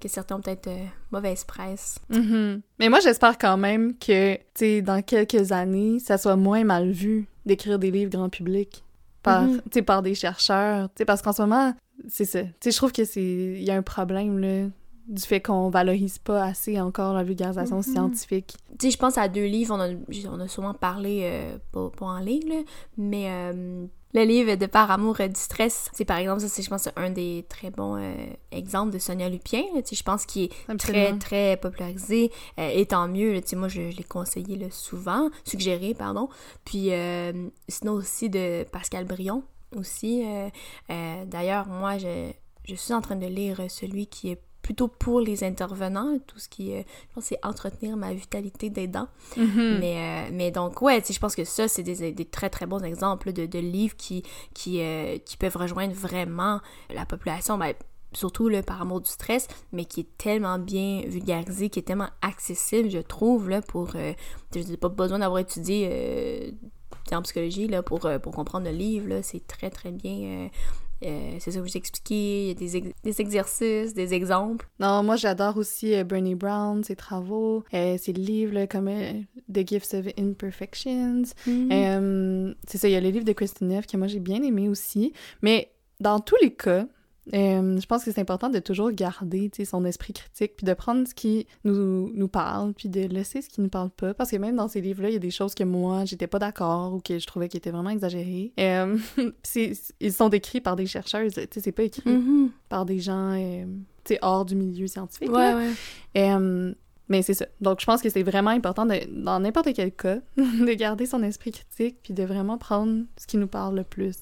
A: que certains ont peut-être mauvaise presse.
B: Mm-hmm. Mais moi, j'espère quand même que, tu sais, dans quelques années, ça soit moins mal vu d'écrire des livres grand public par, mm-hmm. par des chercheurs. parce qu'en ce moment, c'est ça. sais je trouve que c'est il y a un problème là, du fait qu'on valorise pas assez encore la vulgarisation mm-hmm. scientifique.
A: Tu sais, je pense à deux livres, on a, on a sûrement parlé, euh, pas, en ligne, là, mais euh, le livre de Par amour du stress, c'est par exemple, ça c'est je pense un des très bons euh, exemples de Sonia Lupien, je pense qu'il est très très popularisé euh, et tant mieux, sais moi je, l'ai conseillé là, souvent, suggéré pardon. Puis euh, sinon aussi de Pascal Brion aussi. D'ailleurs, moi je, je suis en train de lire celui qui est plutôt pour les intervenants, tout ce qui, est, je pense, c'est entretenir ma vitalité des dents. Mm-hmm. mais, euh, mais donc, ouais, je pense que ça, c'est des, des, très, très bons exemples de, de livres qui, qui, euh, qui peuvent rejoindre vraiment la population. Ben, surtout le par amour du stress, mais qui est tellement bien vulgarisé, qui est tellement accessible, je trouve, là, pour... Euh, je n'ai pas besoin d'avoir étudié euh, en psychologie, là, pour, pour comprendre le livre, là, c'est très, très bien... c'est ça que je vous expliqué, il y a des, des, exercices, des exemples.
B: Non, moi j'adore aussi Bernie Brown, ses travaux, ses livres comme The Gifts of Imperfections. Mm-hmm. c'est ça, il y a les livres de Christine Neff que moi j'ai bien aimé aussi. Mais dans tous les cas, euh, je pense que c'est important de toujours garder son esprit critique, puis de prendre ce qui nous, nous parle, puis de laisser ce qui nous parle pas. Parce que même dans ces livres-là, il y a des choses que moi, j'étais pas d'accord ou que je trouvais qui étaient vraiment exagérées. Euh, ils sont décrits par des chercheuses, c'est pas écrit mm-hmm. par des gens euh, hors du milieu scientifique.
A: Ouais, ouais.
B: Euh, mais c'est ça. Donc, je pense que c'est vraiment important, de, dans n'importe quel cas, de garder son esprit critique, puis de vraiment prendre ce qui nous parle le plus,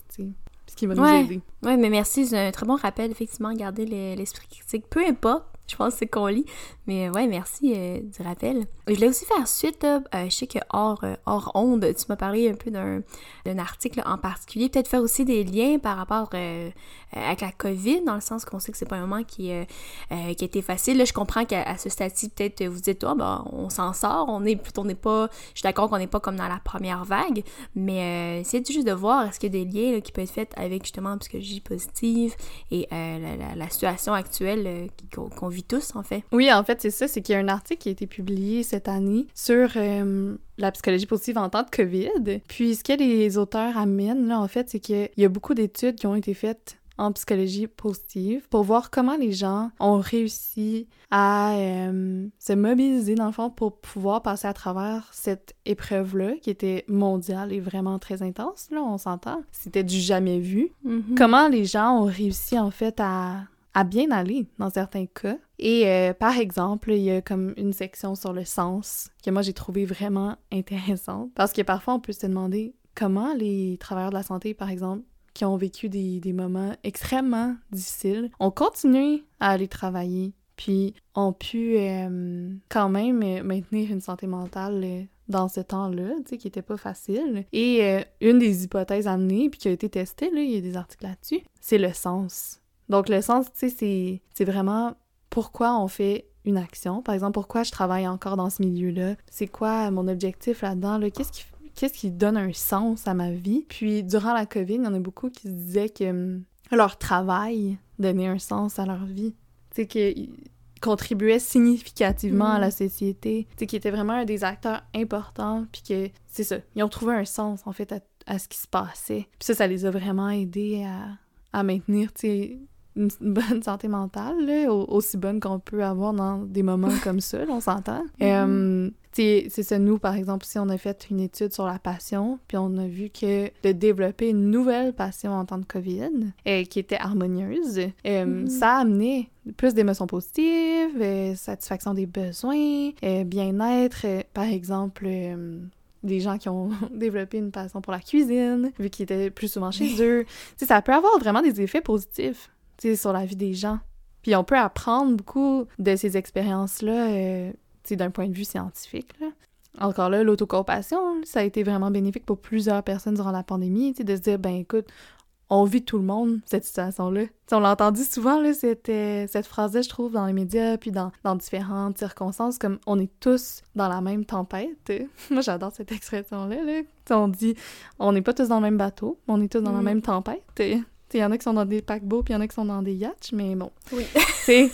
B: ce qui va nous aider.
A: Oui, mais merci, c'est un très bon rappel, effectivement, garder l'esprit critique. Peu importe, je pense que c'est qu'on lit. Mais ouais, merci euh, du rappel. Je voulais aussi faire suite, euh, je sais que hors, euh, hors onde, tu m'as parlé un peu d'un article en particulier. Peut-être faire aussi des liens par rapport avec la COVID, dans le sens qu'on sait que c'est pas un moment qui, qui a été facile. Là, je comprends qu'à ce stade-ci, peut-être vous dites, oh, ben, on s'en sort, on est on n'est pas, je suis d'accord qu'on n'est pas comme dans la première vague, mais essayez juste de voir est-ce qu'il y a des liens qui peuvent être faits avec justement la psychologie positive et la, situation actuelle qu'on vit tous, en fait.
B: Oui, en fait, c'est ça, c'est qu'il y a un article qui a été publié cette année sur euh, la psychologie positive en temps de COVID. Puis ce que les auteurs amènent, là, en fait, c'est qu'il y a beaucoup d'études qui ont été faites en psychologie positive pour voir comment les gens ont réussi à euh, se mobiliser dans le fond pour pouvoir passer à travers cette épreuve-là qui était mondiale et vraiment très intense, là, on s'entend. C'était du jamais vu. Mm-hmm. Comment les gens ont réussi en fait à à bien aller dans certains cas. Et euh, par exemple, il y a comme une section sur le sens que moi j'ai trouvé vraiment intéressante parce que parfois on peut se demander comment les travailleurs de la santé, par exemple, qui ont vécu des, des moments extrêmement difficiles, ont continué à aller travailler, puis ont pu euh, quand même euh, maintenir une santé mentale dans ce temps-là, tu sais, qui était pas facile. Et une des hypothèses amenées, puis qui a été testée, là, il y a des articles là-dessus, c'est le sens. Donc, le sens, tu sais, c'est vraiment pourquoi on fait une action. Par exemple, pourquoi je travaille encore dans ce milieu-là? C'est quoi mon objectif là-dedans? Qu'est-ce qui, qu'est-ce qui donne un sens à ma vie? Puis, durant la COVID, il y en a beaucoup qui se disaient que hum, leur travail donnait un sens à leur vie. Tu sais, qu'ils contribuaient significativement à la mm. société. Tu sais, qu'ils étaient vraiment un des acteurs importants. Puis que, c'est ça, ils ont trouvé un sens, en fait, à, à ce qui se passait. Puis ça, ça les a vraiment aidés à, à maintenir, tu sais, une bonne santé mentale, là, aussi bonne qu'on peut avoir dans des moments comme ça, on s'entend. Euh, c'est ça, nous, par exemple, si on a fait une étude sur la passion, puis on a vu que de développer une nouvelle passion en temps de COVID, euh, qui était harmonieuse, euh, mm-hmm. ça a amené plus d'émotions positives, satisfaction des besoins, bien-être, par exemple des gens qui ont développé une passion pour la cuisine, vu qu'ils étaient plus souvent chez eux. ça peut avoir vraiment des effets positifs sur la vie des gens. Puis on peut apprendre beaucoup de ces expériences-là, euh, d'un point de vue scientifique. Là. Encore là, l'autocompassion, ça a été vraiment bénéfique pour plusieurs personnes durant la pandémie, de se dire, ben écoute, on vit tout le monde, cette situation-là. on l'a entendu souvent, là, cette, euh, cette phrase-là, je trouve, dans les médias, puis dans, dans différentes circonstances, comme on est tous dans la même tempête. Moi, j'adore cette expression-là. Là. On dit, on n'est pas tous dans le même bateau, on est tous dans la mm. même tempête. Il y en a qui sont dans des paquebots, puis il y en a qui sont dans des yachts, mais bon.
A: Oui.
B: c'est,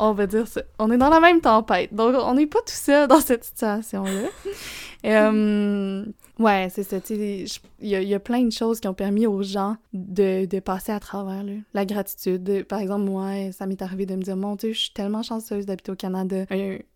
B: on va dire ça. On est dans la même tempête. Donc, on n'est pas tout seul dans cette situation-là. euh, ouais, c'est ça. Il y, y, a plein de choses qui ont permis aux gens de, de passer à travers là. la gratitude. Par exemple, moi, ça m'est arrivé de me dire Mon Dieu, je suis tellement chanceuse d'habiter au Canada,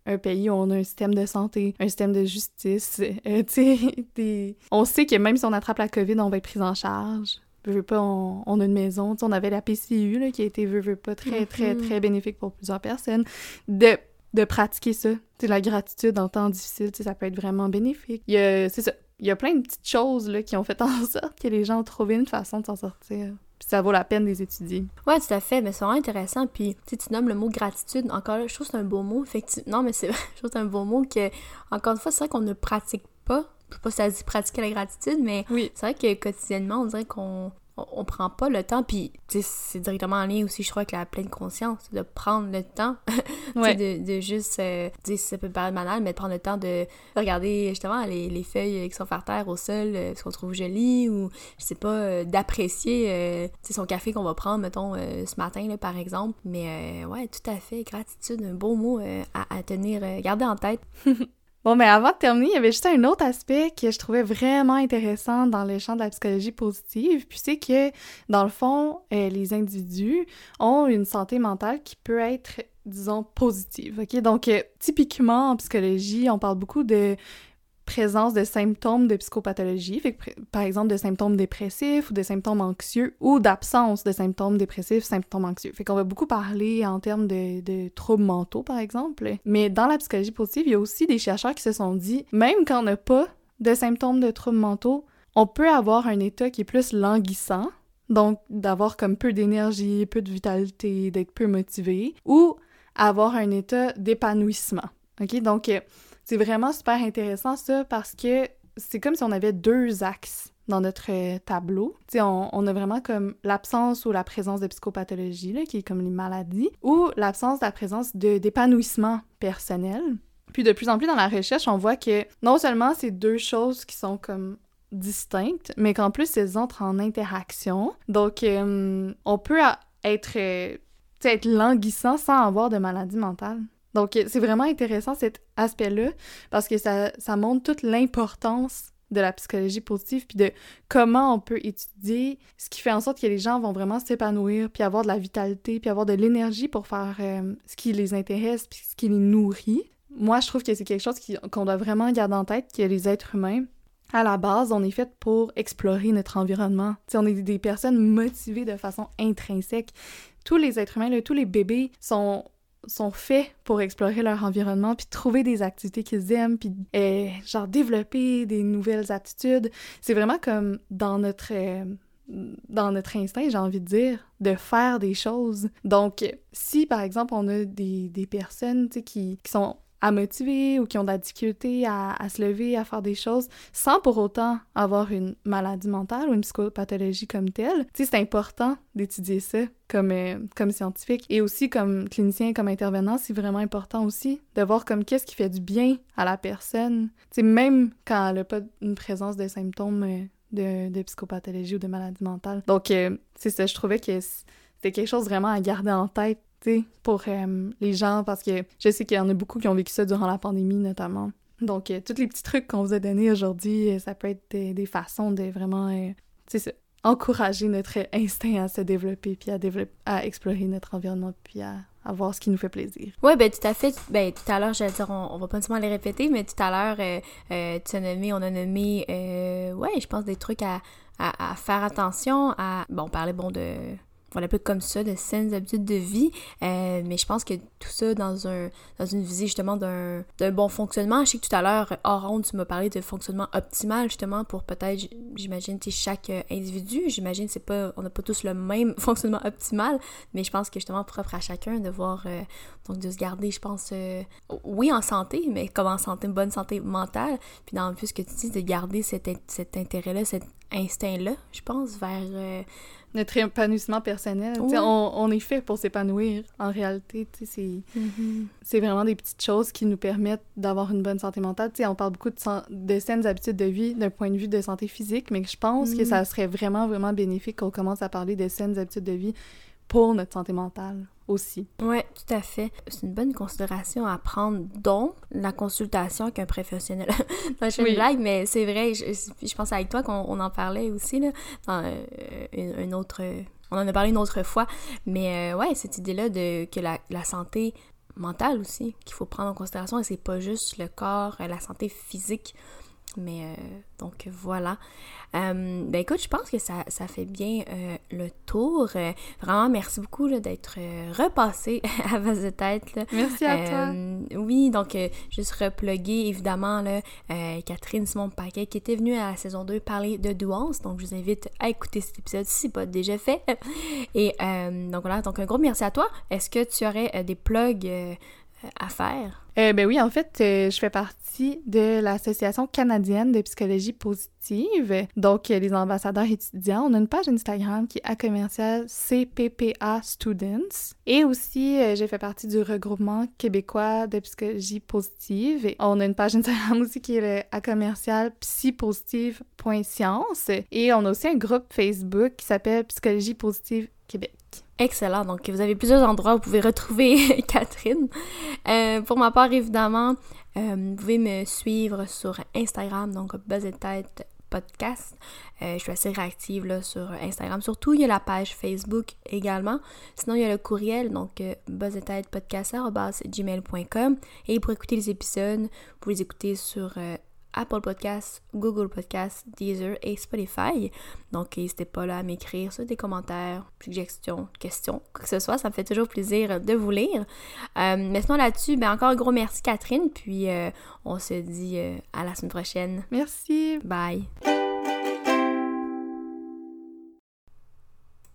B: un, pays où on a un système de santé, un système de justice. Euh, des... On sait que même si on attrape la COVID, on va être pris en charge veux, pas, on, a une maison. on avait la PCU là, qui a été, veux, pas, très, très, mm-hmm. très bénéfique pour plusieurs personnes. De, de pratiquer ça. c'est la gratitude en temps difficile, ça peut être vraiment bénéfique. Il y a, c'est ça. Il y a plein de petites choses là, qui ont fait en sorte que les gens ont trouvé une façon de s'en sortir. Puis ça vaut la peine de les étudier.
A: Ouais, tout à fait. Mais c'est vraiment intéressant. Puis, tu nommes le mot gratitude. Encore là, je trouve que c'est un beau mot, effectivement. Non, mais c'est je trouve que c'est un beau mot que, encore une fois, c'est vrai qu'on ne pratique pas je sais pas si ça dit pratiquer la gratitude, mais c'est vrai que quotidiennement, on dirait qu'on on, prend pas le temps, puis c'est directement en lien aussi, je crois, avec la pleine conscience, de prendre le temps, de, de, juste, euh, ça peut paraître banal, mais de prendre le temps de regarder justement les, les feuilles qui sont par terre au sol, euh, ce qu'on trouve joli, ou je sais pas, euh, d'apprécier euh, son café qu'on va prendre, mettons, ce matin, là, par exemple. Mais ouais, tout à fait, gratitude, un beau mot à, à tenir, garder en tête.
B: Bon, mais avant de terminer, il y avait juste un autre aspect que je trouvais vraiment intéressant dans le champ de la psychologie positive, puis c'est que, dans le fond, euh, les individus ont une santé mentale qui peut être, disons, positive, ok? Donc, euh, typiquement, en psychologie, on parle beaucoup de présence de symptômes de psychopathologie, par exemple de symptômes dépressifs ou de symptômes anxieux ou d'absence de symptômes dépressifs, symptômes anxieux. Fait qu'on va beaucoup parler en termes de, troubles mentaux, par exemple. Mais dans la psychologie positive, il y a aussi des chercheurs qui se sont dit, même quand on n'a pas de symptômes de troubles mentaux, on peut avoir un état qui est plus languissant, donc d'avoir comme peu d'énergie, peu de vitalité, d'être peu motivé, ou avoir un état d'épanouissement. OK? Donc, c'est vraiment super intéressant ça parce que c'est comme si on avait deux axes dans notre euh, tableau. On, on, a vraiment comme l'absence ou la présence de psychopathologie, là, qui est comme les maladies, ou l'absence la présence d'épanouissement personnel. Puis de plus en plus dans la recherche, on voit que non seulement c'est deux choses qui sont comme distinctes, mais qu'en plus elles entrent en interaction. Donc euh, on peut être, euh, être languissant sans avoir de maladie mentale. Donc, c'est vraiment intéressant cet aspect-là parce que ça, ça montre toute l'importance de la psychologie positive puis de comment on peut étudier ce qui fait en sorte que les gens vont vraiment s'épanouir puis avoir de la vitalité puis avoir de l'énergie pour faire euh, ce qui les intéresse puis ce qui les nourrit. Moi, je trouve que c'est quelque chose qu'on doit vraiment garder en tête que les êtres humains à la base, on est fait pour explorer notre environnement. T'sais, on est des personnes motivées de façon intrinsèque. Tous les êtres humains, tous les bébés sont sont faits pour explorer leur environnement, puis trouver des activités qu'ils aiment, puis euh, genre développer des nouvelles attitudes. C'est vraiment comme dans notre euh, dans notre instinct, j'ai envie de dire, de faire des choses. Donc, si par exemple on a des, des personnes qui, qui sont à motiver ou qui ont de la difficulté à, se lever, à faire des choses, sans pour autant avoir une maladie mentale ou une psychopathologie comme telle. C'est important d'étudier ça comme, euh, comme scientifique. Et aussi comme clinicien, comme intervenant, c'est vraiment important aussi de voir comme qu'est-ce qui fait du bien à la personne. Même quand elle n'a pas une présence de symptômes euh, de, de, psychopathologie ou de maladie mentale. Donc, euh, c'est ça, je trouvais que c'était quelque chose vraiment à garder en tête pour euh, les gens, parce que je sais qu'il y en a beaucoup qui ont vécu ça durant la pandémie, notamment. Donc, euh, tous les petits trucs qu'on vous a donnés aujourd'hui, euh, ça peut être des, façons de vraiment, encourager notre instinct à se développer, puis à, développer, à explorer notre environnement, puis à, voir ce qui nous fait plaisir.
A: Oui, ben tout à fait. Ben tout à l'heure, j'allais dire, on, va pas nécessairement les répéter, mais tout à l'heure, tu as nommé, on a nommé, ouais, je pense des trucs à, à, à, faire attention à... Bon, on parlait, bon, de voilà, un peu comme ça, de saines habitudes de vie. Euh, mais je pense que tout ça dans un dans une visée justement d'un bon fonctionnement. Je sais que tout à l'heure, hors honte, tu m'as parlé de fonctionnement optimal justement pour peut-être, j'imagine, chaque euh, individu. J'imagine c'est pas, on n'a pas tous le même fonctionnement optimal, mais je pense que justement propre à chacun de voir, euh, donc de se garder, je pense, oui en santé, mais comme en santé, bonne santé mentale. Puis dans le plus que tu dis, de garder cet, cet intérêt-là, cet instinct-là, je pense, vers
B: notre épanouissement personnel. On, on, est fait pour s'épanouir. En réalité, mm-hmm. c'est vraiment des petites choses qui nous permettent d'avoir une bonne santé mentale. on parle beaucoup de, de saines habitudes de vie d'un point de vue de santé physique, mais je pense que mm-hmm. ça serait vraiment, vraiment bénéfique qu'on commence à parler de saines habitudes de vie pour notre santé mentale aussi.
A: Oui, tout à fait. C'est une bonne considération à prendre, dont la consultation qu'un professionnel. je fais une blague, mais c'est vrai, je, je, pense avec toi qu'on en parlait aussi, là, dans euh, une, autre... On en a parlé une autre fois, mais euh, ouais, cette idée-là de que la, la santé mentale aussi, qu'il faut prendre en considération, et c'est pas juste le corps, la santé physique, mais euh, donc voilà. Euh, ben écoute, je pense que ça, ça fait bien euh, le tour. vraiment, merci beaucoup d'être repassé à base de tête.
B: Merci à toi.
A: Oui, donc juste repluguer évidemment là, Catherine Simon Paquet qui était venue à la saison 2 parler de douance. Donc je vous invite à écouter cet épisode si ce n'est pas déjà fait. Et donc voilà, donc un gros merci à toi. Est-ce que tu aurais des plugs à faire?
B: Euh, ben oui, en fait, euh, je fais partie de l'Association canadienne de psychologie positive. Donc, euh, les ambassadeurs étudiants, on a une page Instagram qui est à commercial CPPA Students. Et aussi, j'ai fait partie du regroupement québécois de psychologie positive. On a une page Instagram aussi qui est à commercial psypositive.science. Et on a aussi un groupe Facebook qui s'appelle Psychologie positive Québec.
A: Excellent. Donc, vous avez plusieurs endroits où vous pouvez retrouver Catherine. Euh, pour ma part, évidemment, euh, vous pouvez me suivre sur Instagram, donc Buzz podcast. Euh, je suis assez réactive sur Instagram. Surtout, il y a la page Facebook également. Sinon, il y a le courriel, donc euh, gmail.com Et pour écouter les épisodes, vous les écouter sur Apple Podcasts, Google Podcasts, Deezer et Spotify. Donc, n'hésitez pas là à m'écrire sur des commentaires, suggestions, questions, quoi que ce soit. Ça me fait toujours plaisir de vous lire. Euh, mais sinon, là-dessus, ben, encore un gros merci, Catherine. Puis, euh, on se dit euh, à la semaine prochaine.
B: Merci.
A: Bye.